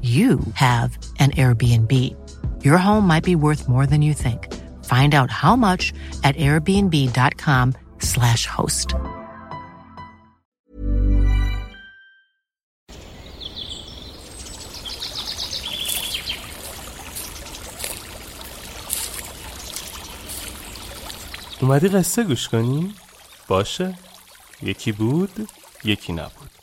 you have an Airbnb. Your home might be worth more than you think. Find out how much at airbnb.com/slash host. اومدی قصه گوش کنی؟ باشه یکی بود یکی نبود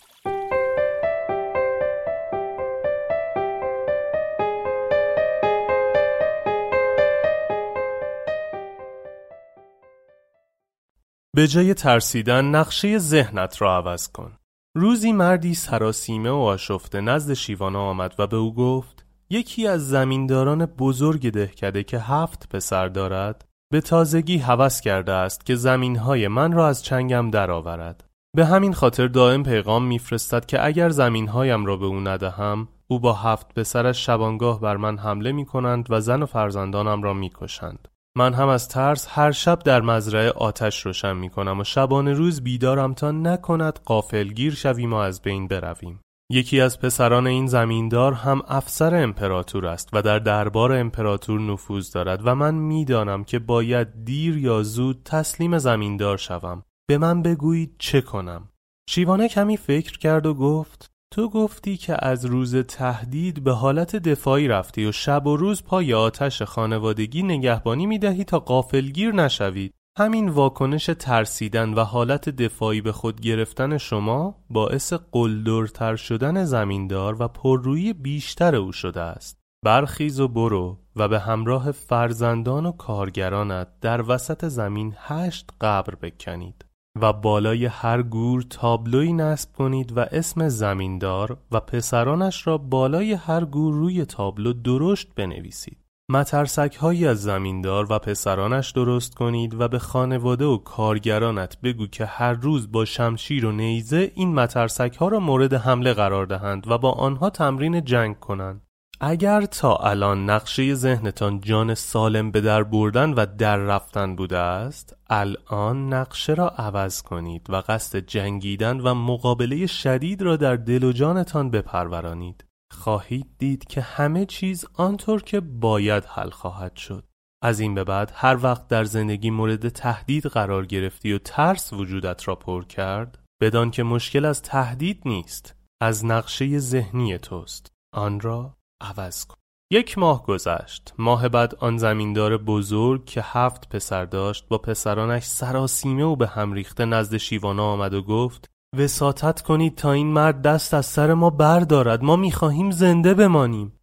به جای ترسیدن نقشه ذهنت را عوض کن. روزی مردی سراسیمه و آشفته نزد شیوانا آمد و به او گفت یکی از زمینداران بزرگ دهکده که هفت پسر دارد به تازگی هوس کرده است که زمینهای من را از چنگم درآورد. به همین خاطر دائم پیغام میفرستد که اگر زمینهایم را به او ندهم او با هفت پسرش شبانگاه بر من حمله می کنند و زن و فرزندانم را می کشند. من هم از ترس هر شب در مزرعه آتش روشن می کنم و شبانه روز بیدارم تا نکند قافلگیر شویم و از بین برویم. یکی از پسران این زمیندار هم افسر امپراتور است و در دربار امپراتور نفوذ دارد و من می‌دانم که باید دیر یا زود تسلیم زمیندار شوم. به من بگویید چه کنم. شیوانه کمی فکر کرد و گفت تو گفتی که از روز تهدید به حالت دفاعی رفتی و شب و روز پای آتش خانوادگی نگهبانی می دهی تا قافلگیر نشوید. همین واکنش ترسیدن و حالت دفاعی به خود گرفتن شما باعث قلدرتر شدن زمیندار و پررویی بیشتر او شده است. برخیز و برو و به همراه فرزندان و کارگرانت در وسط زمین هشت قبر بکنید. و بالای هر گور تابلوی نصب کنید و اسم زمیندار و پسرانش را بالای هر گور روی تابلو درشت بنویسید. مترسک هایی از زمیندار و پسرانش درست کنید و به خانواده و کارگرانت بگو که هر روز با شمشیر و نیزه این مترسک ها را مورد حمله قرار دهند و با آنها تمرین جنگ کنند. اگر تا الان نقشه ذهنتان جان سالم به در بردن و در رفتن بوده است الان نقشه را عوض کنید و قصد جنگیدن و مقابله شدید را در دل و جانتان بپرورانید. خواهید دید که همه چیز آنطور که باید حل خواهد شد. از این به بعد هر وقت در زندگی مورد تهدید قرار گرفتی و ترس وجودت را پر کرد بدان که مشکل از تهدید نیست از نقشه ذهنی توست. آن را عوض کن. یک ماه گذشت. ماه بعد آن زمیندار بزرگ که هفت پسر داشت با پسرانش سراسیمه و به هم ریخته نزد شیوانا آمد و گفت وساطت کنید تا این مرد دست از سر ما بردارد. ما می‌خواهیم زنده بمانیم.